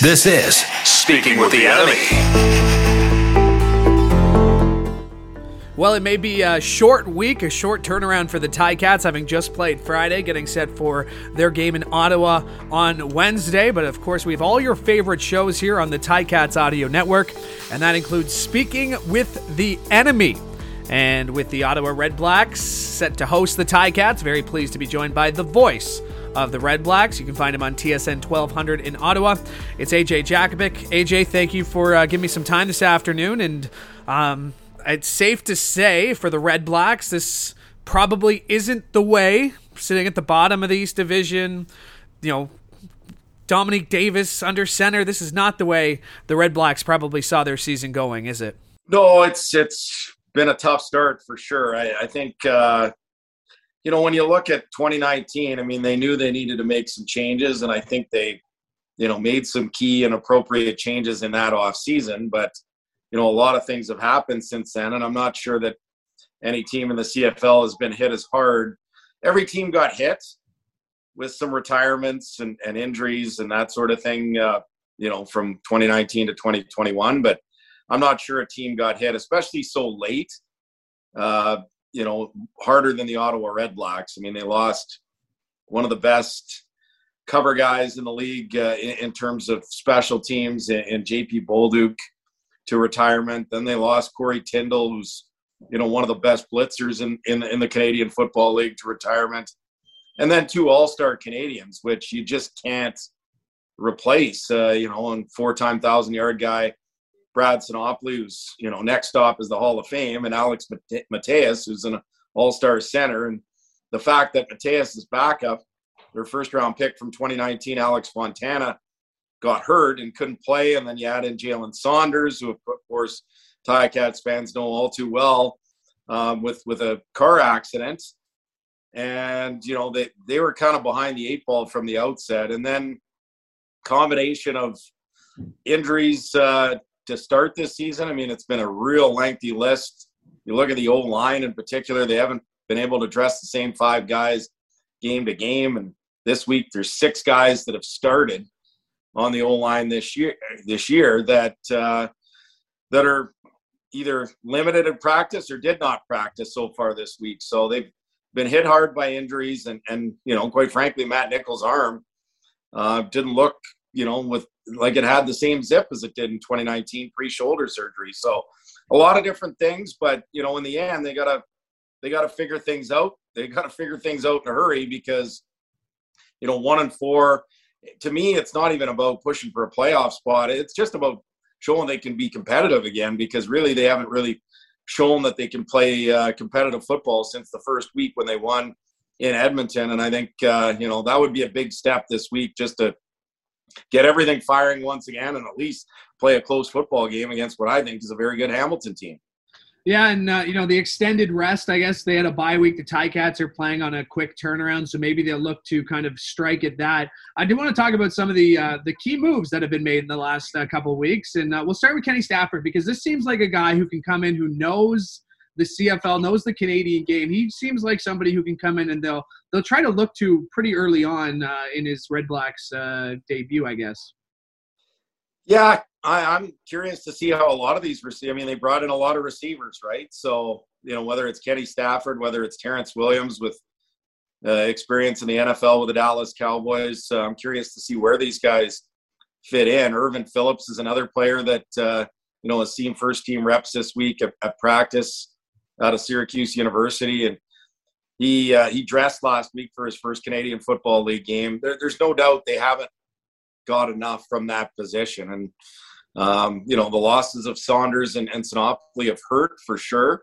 This is Speaking with the Enemy. Well, it may be a short week, a short turnaround for the Ticats, having just played Friday, getting set for their game in Ottawa on Wednesday. But of course, we have all your favorite shows here on the Ticats Audio Network, and that includes Speaking with the Enemy. And with the Ottawa Red Blacks set to host the Ticats, very pleased to be joined by the voice of the Red Blacks. You can find him on TSN 1200 in Ottawa. It's AJ Jakubec. AJ, thank you for uh, giving me some time this afternoon. And um, it's safe to say for the Red Blacks, this probably isn't the way. Sitting at the bottom of the East Division, you know, Dominique Davis under center. This is not the way the Red Blacks probably saw their season going, is it? No, it's it's been a tough start for sure. I, I think uh, you know when you look at 2019, I mean they knew they needed to make some changes, and I think they you know made some key and appropriate changes in that off season. But you know, a lot of things have happened since then, and I'm not sure that any team in the CFL has been hit as hard. Every team got hit with some retirements and, and injuries and that sort of thing, uh, you know, from 2019 to 2021. But I'm not sure a team got hit, especially so late. Uh, you know, harder than the Ottawa Red Blacks. I mean, they lost one of the best cover guys in the league uh, in, in, terms of special teams and, JP Bolduc to retirement. Then they lost Corey Tindal, who's you know one of the best blitzers in in, in the Canadian Football League, to retirement. And then two All-Star Canadians, which you just can't replace. Uh, you know, and four-time thousand-yard guy Brad Sinopoli, who's you know next stop is the Hall of Fame, and Alex Mateas, who's an All-Star center. And the fact that Matheus is backup, their first-round pick from 2019, Alex Fontana, got hurt and couldn't play. And then you add in Jalen Saunders, who of course Ticats fans know all too well, um, with with a car accident. And you know they they were kind of behind the eight ball from the outset, and then combination of injuries uh, to start this season. I mean, it's been a real lengthy list. You look at the old line in particular; they haven't been able to dress the same five guys game to game, and this week there's six guys that have started on the old line this year this year that uh, that are either limited in practice or did not practice so far this week. So they've been hit hard by injuries, and and you know, quite frankly, Matt Nichols' arm uh, didn't look you know with like it had the same zip as it did in 2019 pre-shoulder surgery. So a lot of different things, but you know, in the end, they gotta they gotta figure things out. They gotta figure things out in a hurry because you know one and four to me, it's not even about pushing for a playoff spot. It's just about showing they can be competitive again because really they haven't really shown that they can play uh, competitive football since the first week when they won in Edmonton. And I think, uh, you know, that would be a big step this week just to get everything firing once again and at least play a close football game against what I think is a very good Hamilton team. Yeah, and uh, you know the extended rest. I guess they had a bye week. The Ticats are playing on a quick turnaround, so maybe they'll look to kind of strike at that. I do want to talk about some of the uh, the key moves that have been made in the last uh, couple weeks, and uh, we'll start with Kenny Stafford because this seems like a guy who can come in who knows the CFL, knows the Canadian game. He seems like somebody who can come in and they'll they'll try to look to pretty early on uh, in his Red Blacks uh, debut, I guess. Yeah, I, am curious to see how a lot of these receivers. I mean, they brought in a lot of receivers, right? So you know, whether it's Kenny Stafford, whether it's Terrence Williams with uh, experience in the NFL with the Dallas Cowboys, I'm curious to see where these guys fit in. Ervin Philips is another player that uh, you know has seen first team reps this week at, at practice out of Syracuse University, and he uh, he dressed last week for his first Canadian Football League game. There, there's no doubt they haven't got enough from that position, and um, you know, the losses of Saunders and, and Sinopoli have hurt for sure.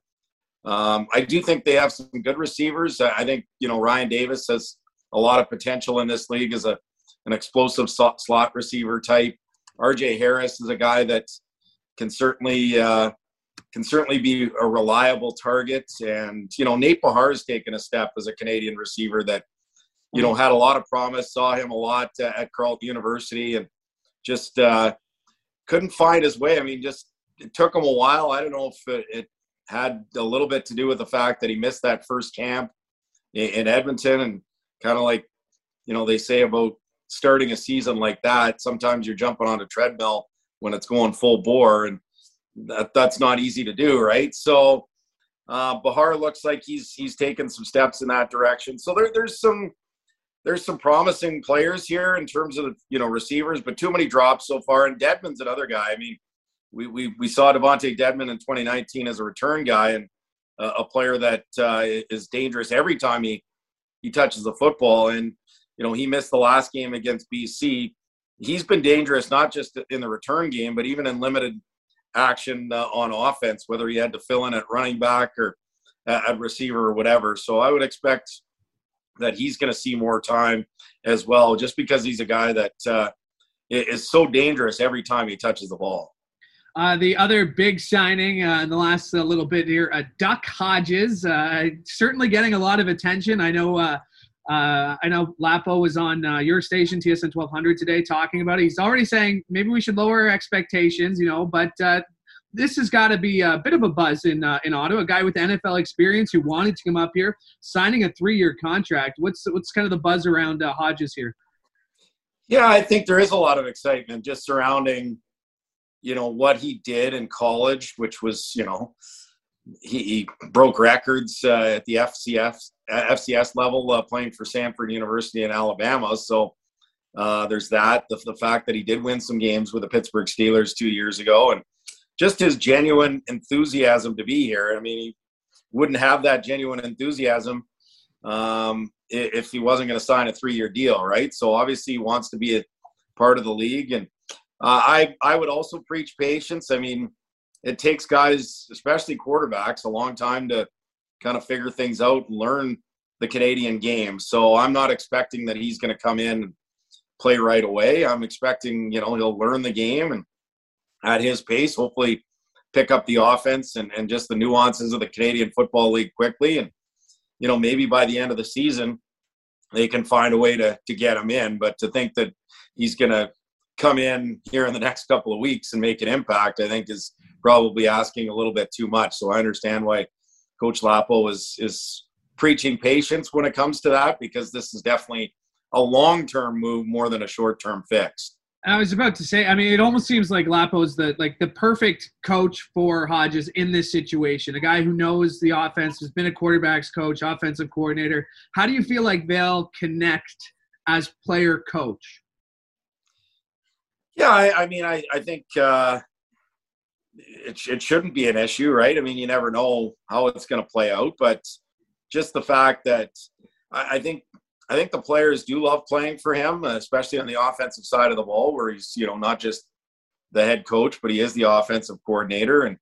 Um, I do think they have some good receivers. I think, you know, Ryan Davis has a lot of potential in this league as a an explosive slot receiver type. RJ Harris is a guy that can certainly uh, can certainly be a reliable target. And you know, Nate Behar has taken a step as a Canadian receiver that you know had a lot of promise. Saw him a lot uh, at Carleton University, and just uh, couldn't find his way. I mean, just it took him a while. I don't know if it, it had a little bit to do with the fact that he missed that first camp in, in Edmonton, and kind of like you know they say about starting a season like that, sometimes you're jumping on a treadmill when it's going full bore, and that that's not easy to do, right? So uh, Behar looks like he's he's taken some steps in that direction. So there, there's some there's some promising players here in terms of you know receivers, but too many drops so far. And Dedmon's another guy. I mean, we we, we saw DeVonte Dedmon in 2019 as a return guy and uh, a player that uh, is dangerous every time he he touches the football. And you know he missed the last game against BC. He's been dangerous not just in the return game, but even in limited action uh, on offense, whether he had to fill in at running back or at receiver or whatever. So I would expect that he's going to see more time as well, just because he's a guy that uh, is so dangerous every time he touches the ball. Uh, the other big signing uh, in the last uh, little bit here, uh, Duck Hodges, uh, certainly getting a lot of attention. I know. Uh, I know Lapo was on your station, TSN 1200 today, talking about it. He's already saying maybe we should lower our expectations, you know. But this has got to be a bit of a buzz in in Ottawa. A guy with NFL experience who wanted to come up here, signing a three-year contract. What's what's kind of the buzz around Hodges here? Yeah, I think there is a lot of excitement just surrounding you know what he did in college, which was you know he, he broke records uh, at the FCS FCS level uh, playing for Samford University in Alabama. So uh, there's that. The, the fact that he did win some games with the Pittsburgh Steelers two years ago, and just his genuine enthusiasm to be here. I mean, he wouldn't have that genuine enthusiasm um, if he wasn't going to sign a three-year deal, right? So obviously, he wants to be a part of the league, and uh, I I would also preach patience. I mean, it takes guys, especially quarterbacks, a long time to kind of figure things out and learn the Canadian game. So I'm not expecting that he's going to come in and play right away. I'm expecting you know he'll learn the game and at his pace, hopefully pick up the offense and, and just the nuances of the Canadian Football League quickly. And you know maybe by the end of the season they can find a way to to get him in. But to think that he's going to come in here in the next couple of weeks and make an impact, I think is probably asking a little bit too much. So I understand why Coach Lapo is is preaching patience when it comes to that because this is definitely a long term move more than a short term fix. I was about to say, I mean, it almost seems like Lapo's the like the perfect coach for Hodges in this situation. A guy who knows the offense, has been a quarterbacks coach, offensive coordinator. How do you feel like they'll connect as player coach? Yeah, I, I mean, I, I think uh, it, it shouldn't be an issue, right? I mean, you never know how it's going to play out, but just the fact that I, I think I think the players do love playing for him, especially on the offensive side of the ball, where he's you know not just the head coach, but he is the offensive coordinator and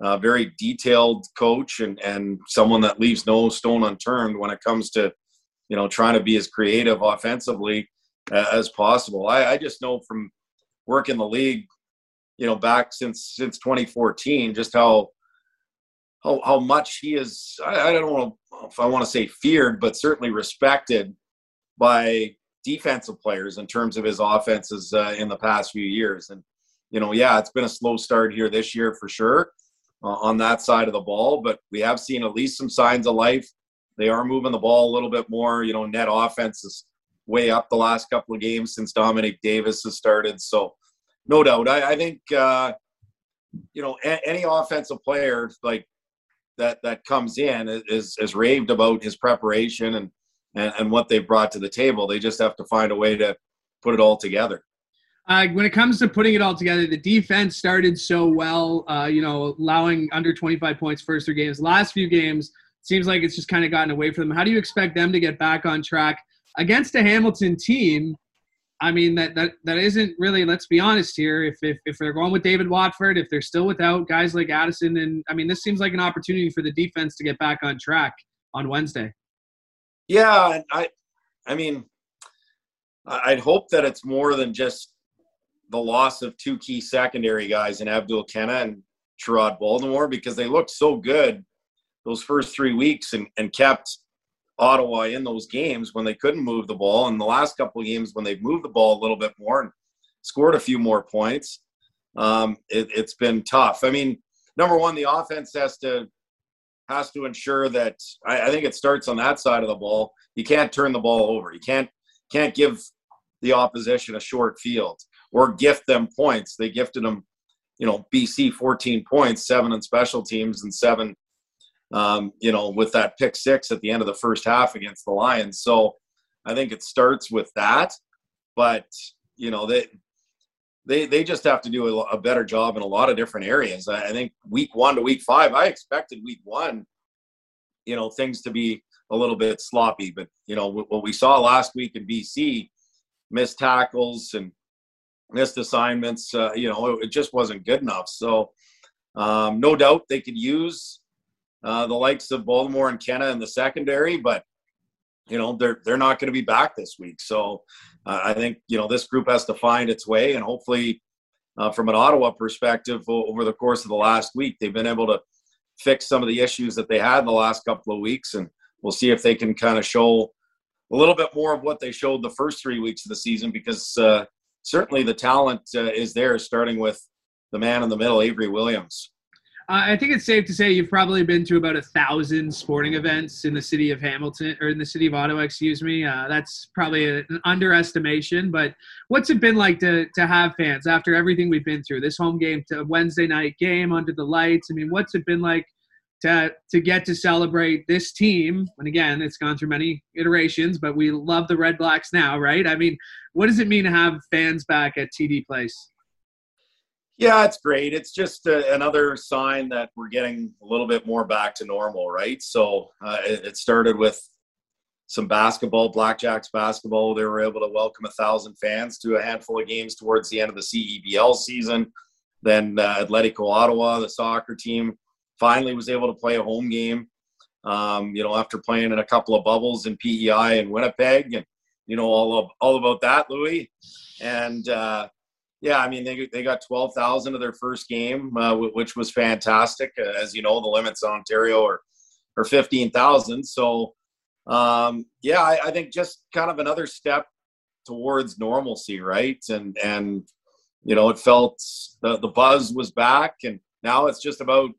a very detailed coach and and someone that leaves no stone unturned when it comes to you know trying to be as creative offensively uh, as possible. I, I just know from work in the league, you know, back since since 2014, just how how, how much he is. I, I don't know if I want to say feared, but certainly respected by defensive players in terms of his offenses uh, in the past few years. And you know, yeah, it's been a slow start here this year for sure uh, on that side of the ball, but we have seen at least some signs of life. They are moving the ball a little bit more. You know, net offense is way up the last couple of games since Dominique Davis has started. So, no doubt, I, I think uh, you know a, any offensive player like that that comes in is is raved about his preparation and, and and what they've brought to the table. They just have to find a way to put it all together. Uh, when it comes to putting it all together, the defense started so well, uh, you know, allowing under 25 points first three games. Last few games, seems like it's just kind of gotten away from them. How do you expect them to get back on track against a Hamilton team, I mean that that that isn't really. Let's be honest here. If if if they're going with David Watford, if they're still without guys like Addison, and I mean this seems like an opportunity for the defense to get back on track on Wednesday. Yeah, I, I mean, I'd hope that it's more than just the loss of two key secondary guys in Abdul Kanneh and Sherrod Baltimore because they looked so good those first three weeks and, and kept Ottawa in those games when they couldn't move the ball. And the last couple of games when they've moved the ball a little bit more and scored a few more points, um, it, has been tough. I mean, number one, the offense has to has to ensure that I, I, think it starts on that side of the ball. You can't turn the ball over. You can't can't give the opposition a short field or gift them points. They gifted them, you know, BC 14 points, seven on special teams and seven, um, you know, with that pick six at the end of the first half against the Lions. So I think it starts with that, but you know they they they just have to do a, a better job in a lot of different areas. I, I think week one to week five, I expected week one, you know, things to be a little bit sloppy, but you know what we saw last week in BC, missed tackles and missed assignments. Uh, you know, it, it, just wasn't good enough. So, um, no doubt they could use uh, the likes of Baltimore and Kanneh in the secondary, but you know they're they're not going to be back this week. So, uh, I think you know this group has to find its way, and hopefully, uh, from an Ottawa perspective, over the course of the last week, they've been able to fix some of the issues that they had in the last couple of weeks, and we'll see if they can kind of show a little bit more of what they showed the first three weeks of the season because uh, certainly the talent uh, is there, starting with the man in the middle, Avery Williams. Uh, I think it's safe to say you've probably been to about a thousand sporting events in the city of Hamilton or in the city of Ottawa, excuse me. Uh, that's probably an underestimation, but what's it been like to, to have fans after everything we've been through? This home game to Wednesday night game under the lights. I mean, what's it been like to to get to celebrate this team. And again, it's gone through many iterations, but we love the Red Blacks now, right? I mean, what does it mean to have fans back at TD Place? Yeah, it's great. It's just a, uh, another sign that we're getting a little bit more back to normal, right? So uh, it, it, started with some basketball, Blackjacks basketball. They were able to welcome a thousand fans to a handful of games towards the end of the CEBL season. Then uh, Atletico Ottawa, the soccer team, finally was able to play a home game. Um, you know, after playing in a couple of bubbles in PEI and Winnipeg, and you know all of, all about that, Louis. And uh, yeah, I mean they they got twelve thousand of their first game, uh, which was fantastic. Uh, as you know, the limits in Ontario are are fifteen thousand. So um, yeah, I, I think just kind of another step towards normalcy, right? And and you know, it felt the the buzz was back, and now it's just about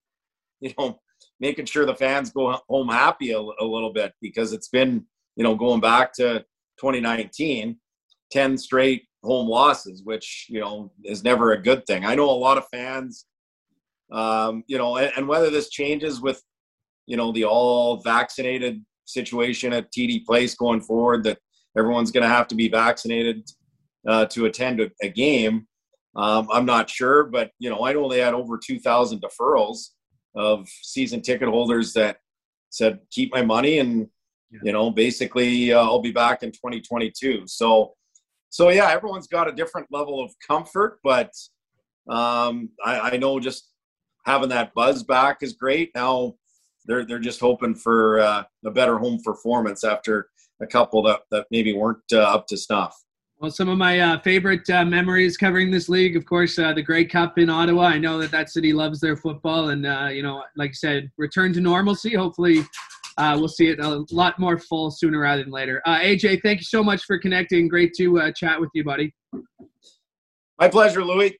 you know, making sure the fans go home happy a, a little bit because it's been, you know, going back to 2019, 10 straight home losses, which, you know, is never a good thing. I know a lot of fans, um, you know, and, and whether this changes with, you know, the all vaccinated situation at TD Place going forward, that everyone's going to have to be vaccinated uh, to attend a, a game. Um, I'm not sure, but you know, I know they had over 2,000 deferrals of season ticket holders that said keep my money and yeah. you know basically uh, I'll be back in 2022. So so yeah, everyone's got a different level of comfort, but um, I, I know just having that buzz back is great. Now they're they're just hoping for uh, a better home performance after a couple that that maybe weren't uh, up to snuff. Well, some of my uh, favorite uh, memories covering this league, of course, uh, the Grey Cup in Ottawa. I know that that city loves their football, and uh, you know, like I said, return to normalcy. Hopefully, uh, we'll see it a lot more full sooner rather than later. Uh, AJ, thank you so much for connecting. Great to chat with you, buddy. My pleasure, Louis.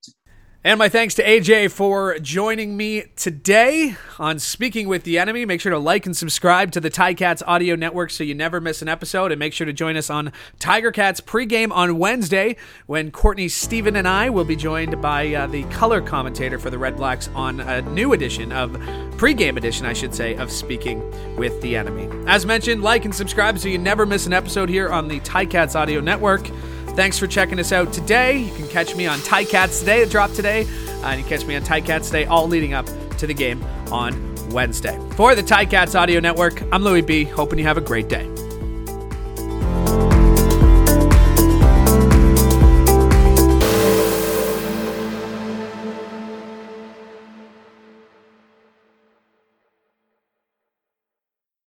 And my thanks to AJ for joining me today on Speaking with the Enemy. Make sure to like and subscribe to the Ticats audio network so you never miss an episode. And make sure to join us on Tiger Cats pregame on Wednesday when Courtney Stephen and I will be joined by uh, the color commentator for the Red Blacks on a new edition of pregame edition, I should say, of Speaking with the Enemy. As mentioned, like and subscribe so you never miss an episode here on the Ticats audio network. Thanks for checking us out today. You can catch me on Ticats Today, it dropped today. Uh, and you catch me on Ticats Today, all leading up to the game on Wednesday. For the Ticats Audio Network, I'm Louis B. Hoping you have a great day.